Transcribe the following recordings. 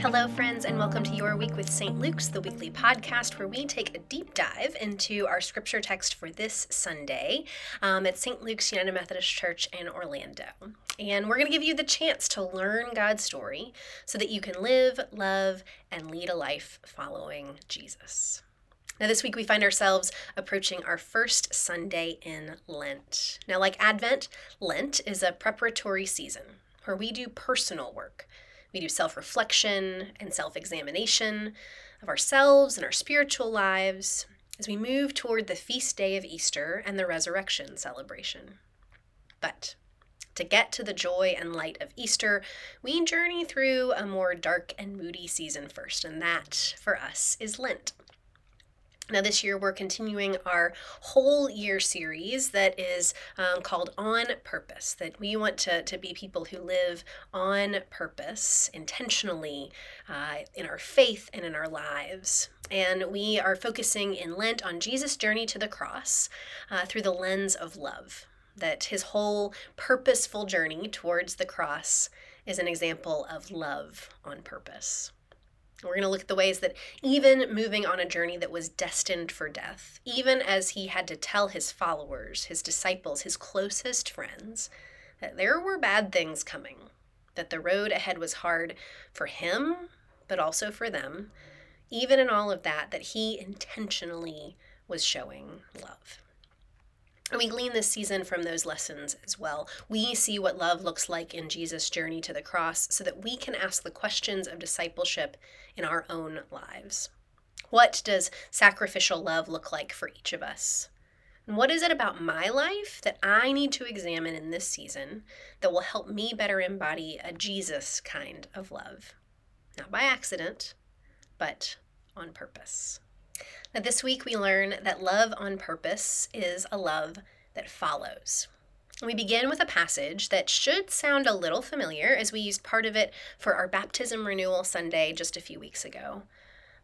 Hello, friends, and welcome to Your Week with St. Luke's, the weekly podcast where we take a deep dive into our scripture text for this Sunday um, at St. Luke's United Methodist Church in Orlando. And we're going to give you the chance to learn God's story so that you can live, love, and lead a life following Jesus. Now, this week we find ourselves approaching our first Sunday in Lent. Now, like Advent, Lent is a preparatory season where we do personal work we do self reflection and self examination of ourselves and our spiritual lives as we move toward the feast day of Easter and the resurrection celebration. But to get to the joy and light of Easter, we journey through a more dark and moody season first, and that for us is Lent. Now, this year we're continuing our whole year series that is um, called On Purpose. That we want to, to be people who live on purpose intentionally uh, in our faith and in our lives. And we are focusing in Lent on Jesus' journey to the cross uh, through the lens of love. That his whole purposeful journey towards the cross is an example of love on purpose. We're going to look at the ways that even moving on a journey that was destined for death, even as he had to tell his followers, his disciples, his closest friends, that there were bad things coming, that the road ahead was hard for him, but also for them, even in all of that, that he intentionally was showing love. And we glean this season from those lessons as well. We see what love looks like in Jesus' journey to the cross so that we can ask the questions of discipleship in our own lives. What does sacrificial love look like for each of us? And what is it about my life that I need to examine in this season that will help me better embody a Jesus kind of love? Not by accident, but on purpose. Now, this week we learn that love on purpose is a love that follows. We begin with a passage that should sound a little familiar as we used part of it for our baptism renewal Sunday just a few weeks ago.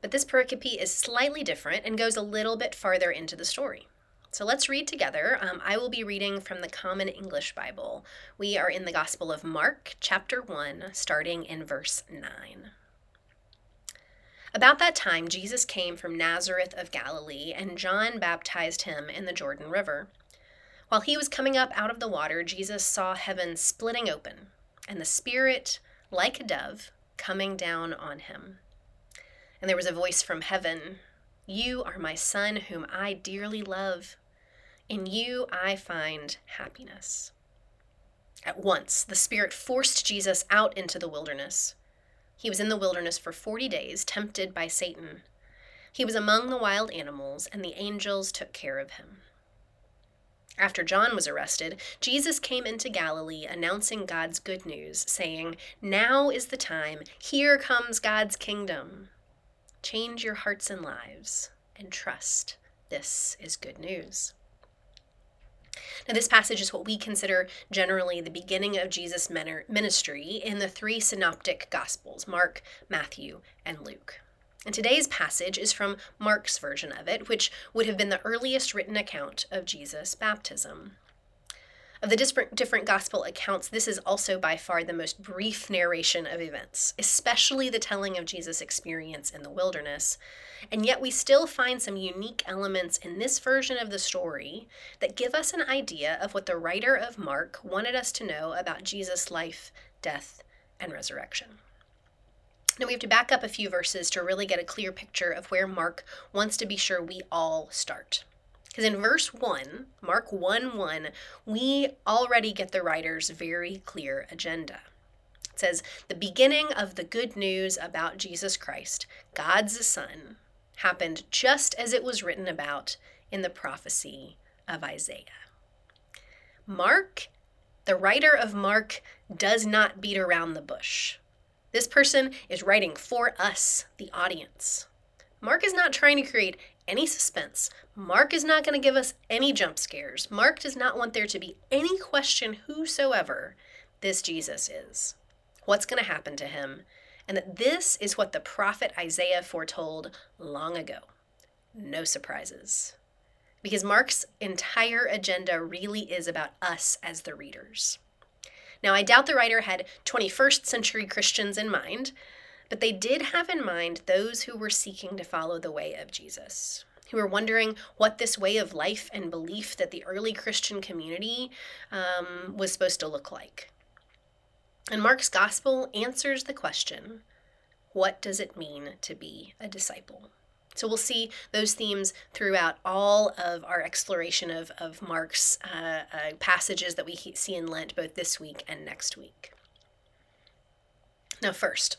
But this pericope is slightly different and goes a little bit farther into the story. So let's read together. Um, I will be reading from the Common English Bible. We are in the Gospel of Mark, chapter 1, starting in verse 9. About that time, Jesus came from Nazareth of Galilee, and John baptized him in the Jordan River. While he was coming up out of the water, Jesus saw heaven splitting open, and the Spirit, like a dove, coming down on him. And there was a voice from heaven You are my Son, whom I dearly love. In you I find happiness. At once, the Spirit forced Jesus out into the wilderness. He was in the wilderness for 40 days, tempted by Satan. He was among the wild animals, and the angels took care of him. After John was arrested, Jesus came into Galilee announcing God's good news, saying, Now is the time. Here comes God's kingdom. Change your hearts and lives and trust. This is good news. Now, this passage is what we consider generally the beginning of Jesus' ministry in the three synoptic Gospels Mark, Matthew, and Luke. And today's passage is from Mark's version of it, which would have been the earliest written account of Jesus' baptism. Of the different, different gospel accounts, this is also by far the most brief narration of events, especially the telling of Jesus' experience in the wilderness. And yet, we still find some unique elements in this version of the story that give us an idea of what the writer of Mark wanted us to know about Jesus' life, death, and resurrection. Now, we have to back up a few verses to really get a clear picture of where Mark wants to be sure we all start. Because in verse 1, Mark 1 1, we already get the writer's very clear agenda. It says, The beginning of the good news about Jesus Christ, God's Son, happened just as it was written about in the prophecy of Isaiah. Mark, the writer of Mark, does not beat around the bush. This person is writing for us, the audience. Mark is not trying to create any suspense. Mark is not going to give us any jump scares. Mark does not want there to be any question whosoever this Jesus is, what's going to happen to him, and that this is what the prophet Isaiah foretold long ago. No surprises. Because Mark's entire agenda really is about us as the readers. Now, I doubt the writer had 21st century Christians in mind, but they did have in mind those who were seeking to follow the way of Jesus, who were wondering what this way of life and belief that the early Christian community um, was supposed to look like. And Mark's gospel answers the question what does it mean to be a disciple? So we'll see those themes throughout all of our exploration of, of Mark's uh, uh, passages that we see in Lent, both this week and next week. Now, first,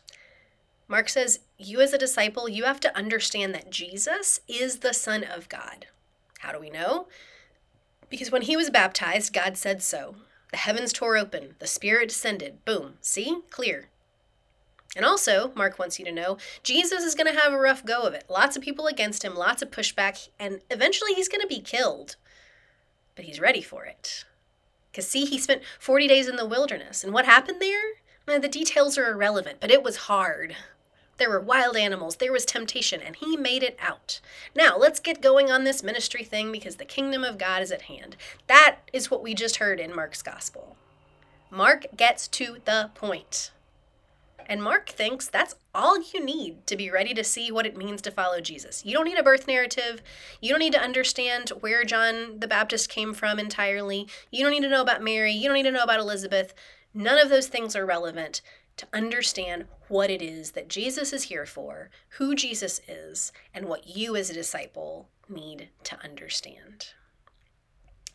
Mark says, You as a disciple, you have to understand that Jesus is the Son of God. How do we know? Because when he was baptized, God said so. The heavens tore open, the Spirit descended. Boom. See? Clear. And also, Mark wants you to know, Jesus is going to have a rough go of it. Lots of people against him, lots of pushback, and eventually he's going to be killed. But he's ready for it. Because, see, he spent 40 days in the wilderness. And what happened there? the details are irrelevant, but it was hard. There were wild animals, there was temptation, and he made it out. Now, let's get going on this ministry thing because the kingdom of God is at hand. That is what we just heard in Mark's gospel. Mark gets to the point. And Mark thinks that's all you need to be ready to see what it means to follow Jesus. You don't need a birth narrative. You don't need to understand where John the Baptist came from entirely. You don't need to know about Mary. You don't need to know about Elizabeth. None of those things are relevant to understand what it is that Jesus is here for, who Jesus is, and what you as a disciple need to understand.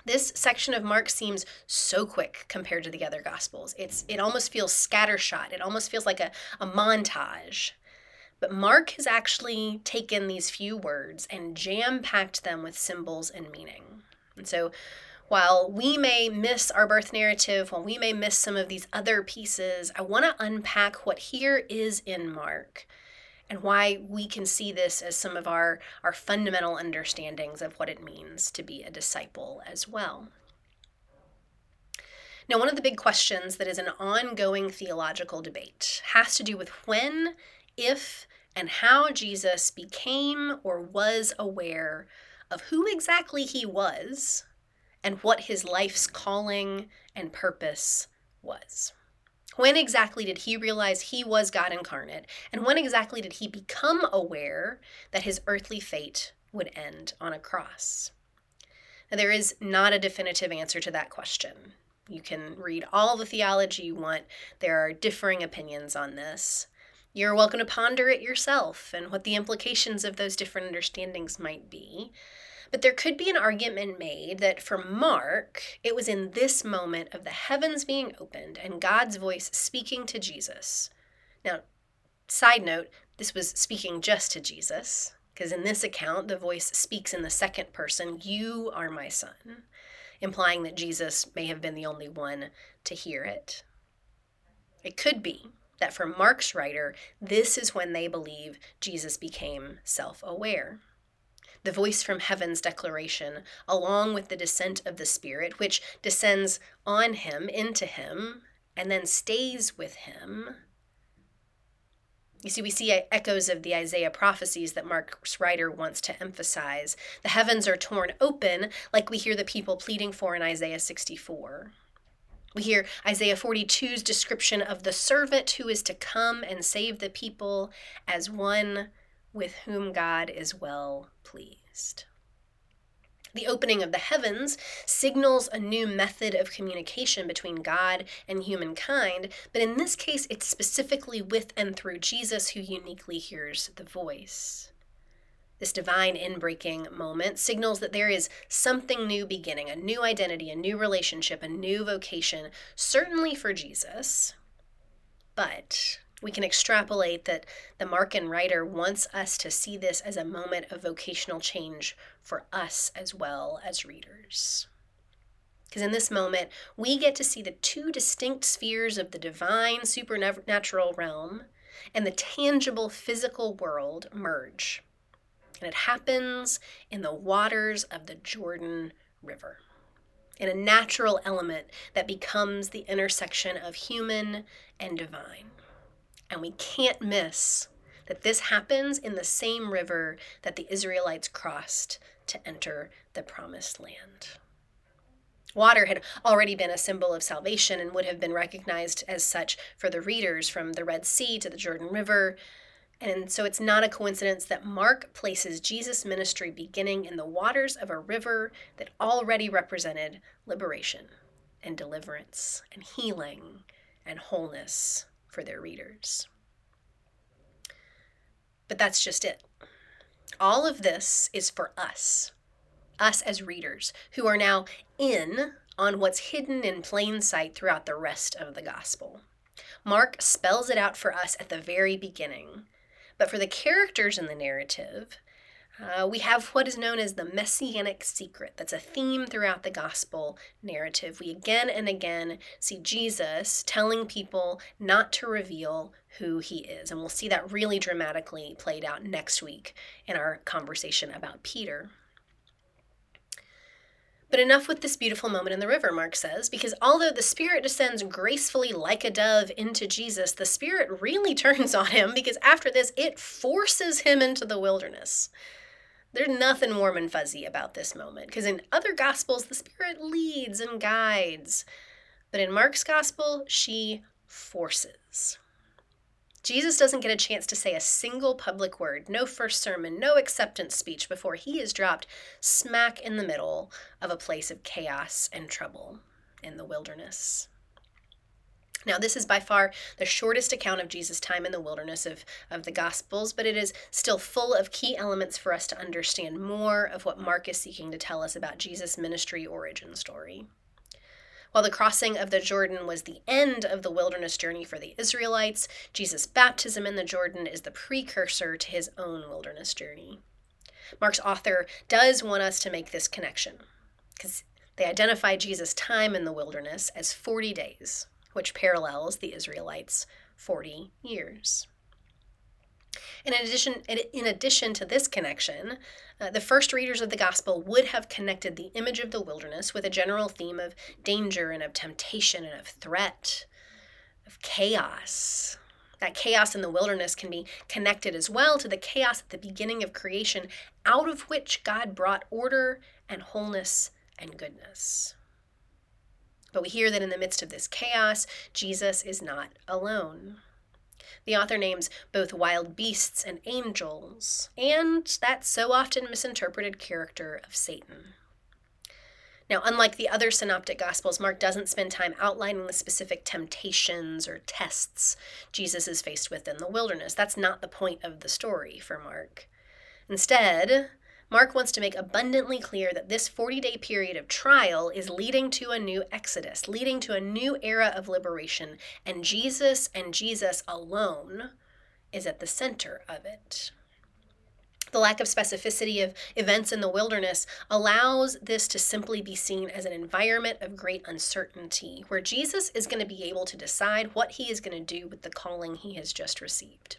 This section of Mark seems so quick compared to the other gospels. It's it almost feels scattershot. It almost feels like a, a montage. But Mark has actually taken these few words and jam-packed them with symbols and meaning. And so while we may miss our birth narrative, while we may miss some of these other pieces, I want to unpack what here is in Mark and why we can see this as some of our, our fundamental understandings of what it means to be a disciple as well. Now, one of the big questions that is an ongoing theological debate has to do with when, if, and how Jesus became or was aware of who exactly he was and what his life's calling and purpose was. When exactly did he realize he was God incarnate? And when exactly did he become aware that his earthly fate would end on a cross? Now, there is not a definitive answer to that question. You can read all the theology you want, there are differing opinions on this. You're welcome to ponder it yourself and what the implications of those different understandings might be. But there could be an argument made that for Mark, it was in this moment of the heavens being opened and God's voice speaking to Jesus. Now, side note, this was speaking just to Jesus, because in this account, the voice speaks in the second person, You are my son, implying that Jesus may have been the only one to hear it. It could be that for Mark's writer, this is when they believe Jesus became self aware the voice from heaven's declaration, along with the descent of the Spirit, which descends on him, into him, and then stays with him. You see, we see uh, echoes of the Isaiah prophecies that Mark's writer wants to emphasize. The heavens are torn open, like we hear the people pleading for in Isaiah 64. We hear Isaiah 42's description of the servant who is to come and save the people as one with whom God is well pleased. The opening of the heavens signals a new method of communication between God and humankind, but in this case, it's specifically with and through Jesus who uniquely hears the voice. This divine inbreaking moment signals that there is something new beginning, a new identity, a new relationship, a new vocation, certainly for Jesus, but we can extrapolate that the Markan writer wants us to see this as a moment of vocational change for us as well as readers. Because in this moment, we get to see the two distinct spheres of the divine supernatural realm and the tangible physical world merge. And it happens in the waters of the Jordan River, in a natural element that becomes the intersection of human and divine. And we can't miss that this happens in the same river that the Israelites crossed to enter the promised land. Water had already been a symbol of salvation and would have been recognized as such for the readers from the Red Sea to the Jordan River. And so it's not a coincidence that Mark places Jesus' ministry beginning in the waters of a river that already represented liberation and deliverance and healing and wholeness for their readers. But that's just it. All of this is for us, us as readers, who are now in on what's hidden in plain sight throughout the rest of the gospel. Mark spells it out for us at the very beginning. But for the characters in the narrative, uh, we have what is known as the messianic secret. That's a theme throughout the gospel narrative. We again and again see Jesus telling people not to reveal who he is. And we'll see that really dramatically played out next week in our conversation about Peter. But enough with this beautiful moment in the river, Mark says, because although the Spirit descends gracefully like a dove into Jesus, the Spirit really turns on him because after this, it forces him into the wilderness. There's nothing warm and fuzzy about this moment because in other gospels, the Spirit leads and guides. But in Mark's gospel, she forces. Jesus doesn't get a chance to say a single public word, no first sermon, no acceptance speech before he is dropped smack in the middle of a place of chaos and trouble in the wilderness. Now, this is by far the shortest account of Jesus' time in the wilderness of, of the Gospels, but it is still full of key elements for us to understand more of what Mark is seeking to tell us about Jesus' ministry origin story. While the crossing of the Jordan was the end of the wilderness journey for the Israelites, Jesus' baptism in the Jordan is the precursor to his own wilderness journey. Mark's author does want us to make this connection because they identify Jesus' time in the wilderness as 40 days, which parallels the Israelites' 40 years. And in addition, in addition to this connection, uh, the first readers of the gospel would have connected the image of the wilderness with a general theme of danger and of temptation and of threat, of chaos. That chaos in the wilderness can be connected as well to the chaos at the beginning of creation, out of which God brought order and wholeness and goodness. But we hear that in the midst of this chaos, Jesus is not alone. The author names both wild beasts and angels, and that so often misinterpreted character of Satan. Now, unlike the other synoptic gospels, Mark doesn't spend time outlining the specific temptations or tests Jesus is faced with in the wilderness. That's not the point of the story for Mark. Instead, Mark wants to make abundantly clear that this 40 day period of trial is leading to a new exodus, leading to a new era of liberation, and Jesus and Jesus alone is at the center of it. The lack of specificity of events in the wilderness allows this to simply be seen as an environment of great uncertainty, where Jesus is going to be able to decide what he is going to do with the calling he has just received.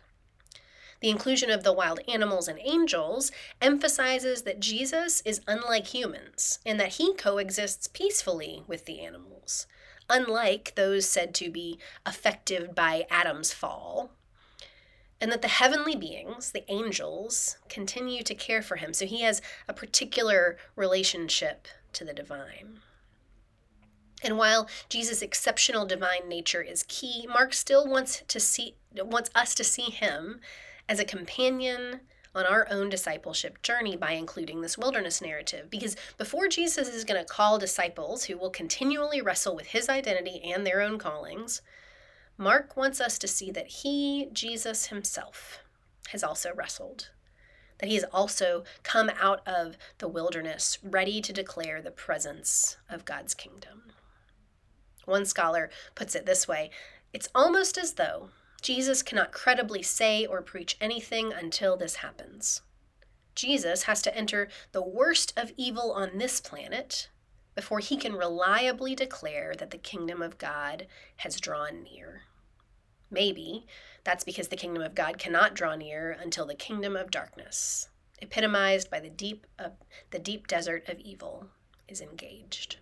The inclusion of the wild animals and angels emphasizes that Jesus is unlike humans and that he coexists peacefully with the animals, unlike those said to be affected by Adam's fall. And that the heavenly beings, the angels, continue to care for him. So he has a particular relationship to the divine. And while Jesus' exceptional divine nature is key, Mark still wants to see wants us to see him as a companion on our own discipleship journey by including this wilderness narrative. Because before Jesus is going to call disciples who will continually wrestle with his identity and their own callings, Mark wants us to see that he, Jesus himself, has also wrestled. That he has also come out of the wilderness ready to declare the presence of God's kingdom. One scholar puts it this way it's almost as though Jesus cannot credibly say or preach anything until this happens. Jesus has to enter the worst of evil on this planet before he can reliably declare that the kingdom of God has drawn near. Maybe that's because the kingdom of God cannot draw near until the kingdom of darkness, epitomized by the deep of the deep desert of evil, is engaged.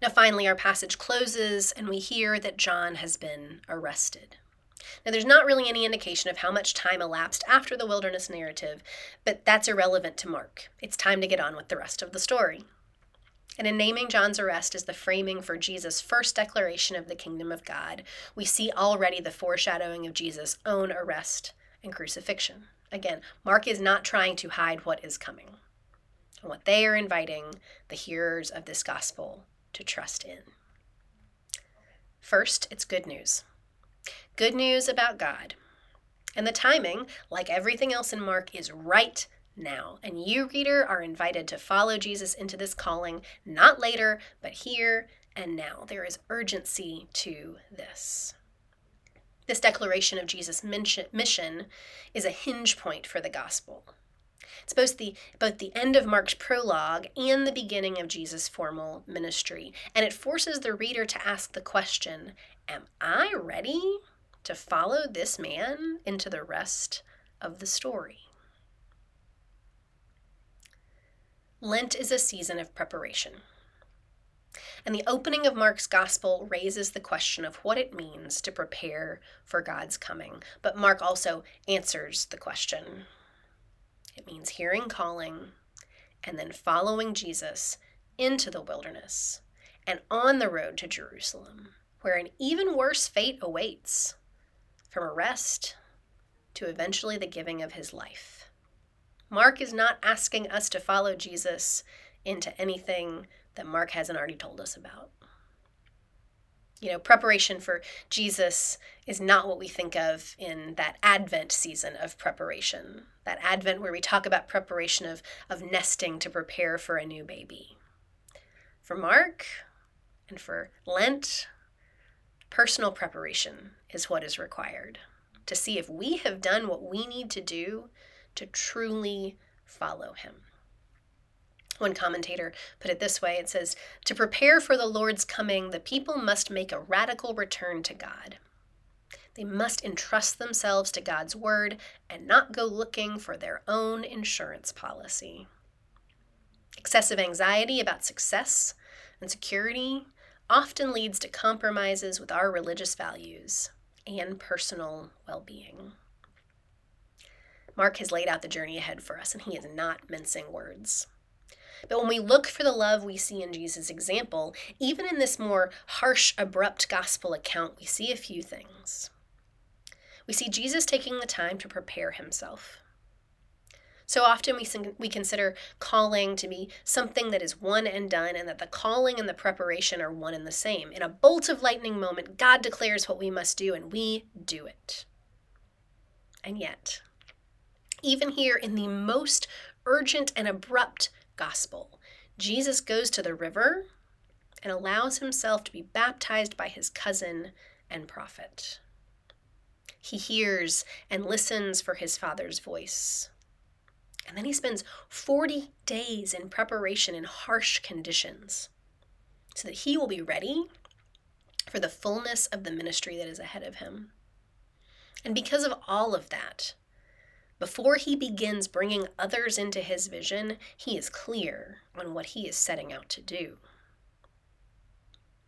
Now, finally, our passage closes and we hear that John has been arrested. Now, there's not really any indication of how much time elapsed after the wilderness narrative, but that's irrelevant to Mark. It's time to get on with the rest of the story. And in naming John's arrest as the framing for Jesus' first declaration of the kingdom of God, we see already the foreshadowing of Jesus' own arrest and crucifixion. Again, Mark is not trying to hide what is coming and what they are inviting the hearers of this gospel to trust in. First, it's good news. Good news about God. And the timing, like everything else in Mark, is right now. And you, reader, are invited to follow Jesus into this calling, not later, but here and now. There is urgency to this. This declaration of Jesus' mission is a hinge point for the gospel. It's both the both the end of Mark's prologue and the beginning of Jesus' formal ministry, and it forces the reader to ask the question, am I ready to follow this man into the rest of the story? Lent is a season of preparation. And the opening of Mark's gospel raises the question of what it means to prepare for God's coming. But Mark also answers the question. It means hearing calling and then following Jesus into the wilderness and on the road to Jerusalem, where an even worse fate awaits from arrest to eventually the giving of his life. Mark is not asking us to follow Jesus into anything that Mark hasn't already told us about. You know, preparation for Jesus is not what we think of in that Advent season of preparation. That Advent where we talk about preparation of, of nesting to prepare for a new baby. For Mark and for Lent, personal preparation is what is required to see if we have done what we need to do to truly follow him. One commentator put it this way it says, To prepare for the Lord's coming, the people must make a radical return to God. They must entrust themselves to God's word and not go looking for their own insurance policy. Excessive anxiety about success and security often leads to compromises with our religious values and personal well being. Mark has laid out the journey ahead for us, and he is not mincing words. But when we look for the love we see in Jesus' example, even in this more harsh, abrupt gospel account, we see a few things. We see Jesus taking the time to prepare himself. So often we, we consider calling to be something that is one and done, and that the calling and the preparation are one and the same. In a bolt of lightning moment, God declares what we must do, and we do it. And yet, even here in the most urgent and abrupt gospel. Jesus goes to the river and allows himself to be baptized by his cousin and prophet. He hears and listens for his father's voice. And then he spends 40 days in preparation in harsh conditions so that he will be ready for the fullness of the ministry that is ahead of him. And because of all of that, before he begins bringing others into his vision, he is clear on what he is setting out to do.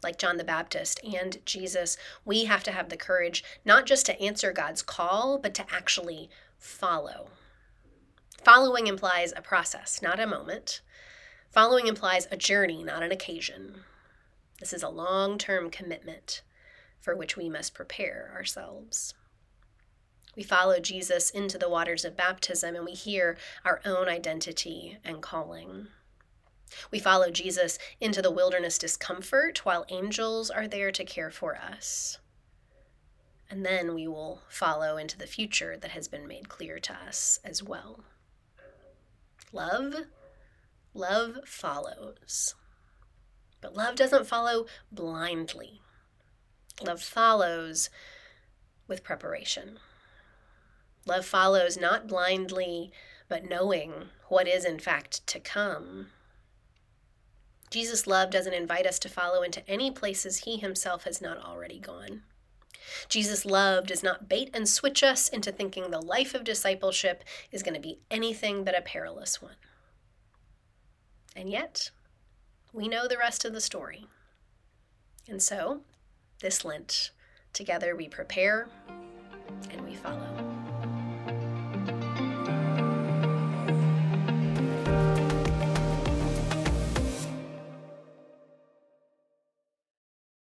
Like John the Baptist and Jesus, we have to have the courage not just to answer God's call, but to actually follow. Following implies a process, not a moment. Following implies a journey, not an occasion. This is a long term commitment for which we must prepare ourselves. We follow Jesus into the waters of baptism and we hear our own identity and calling. We follow Jesus into the wilderness discomfort while angels are there to care for us. And then we will follow into the future that has been made clear to us as well. Love, love follows. But love doesn't follow blindly. Love follows with preparation. Love follows not blindly, but knowing what is in fact to come. Jesus' love doesn't invite us to follow into any places he himself has not already gone. Jesus' love does not bait and switch us into thinking the life of discipleship is going to be anything but a perilous one. And yet, we know the rest of the story. And so, this Lent, together we prepare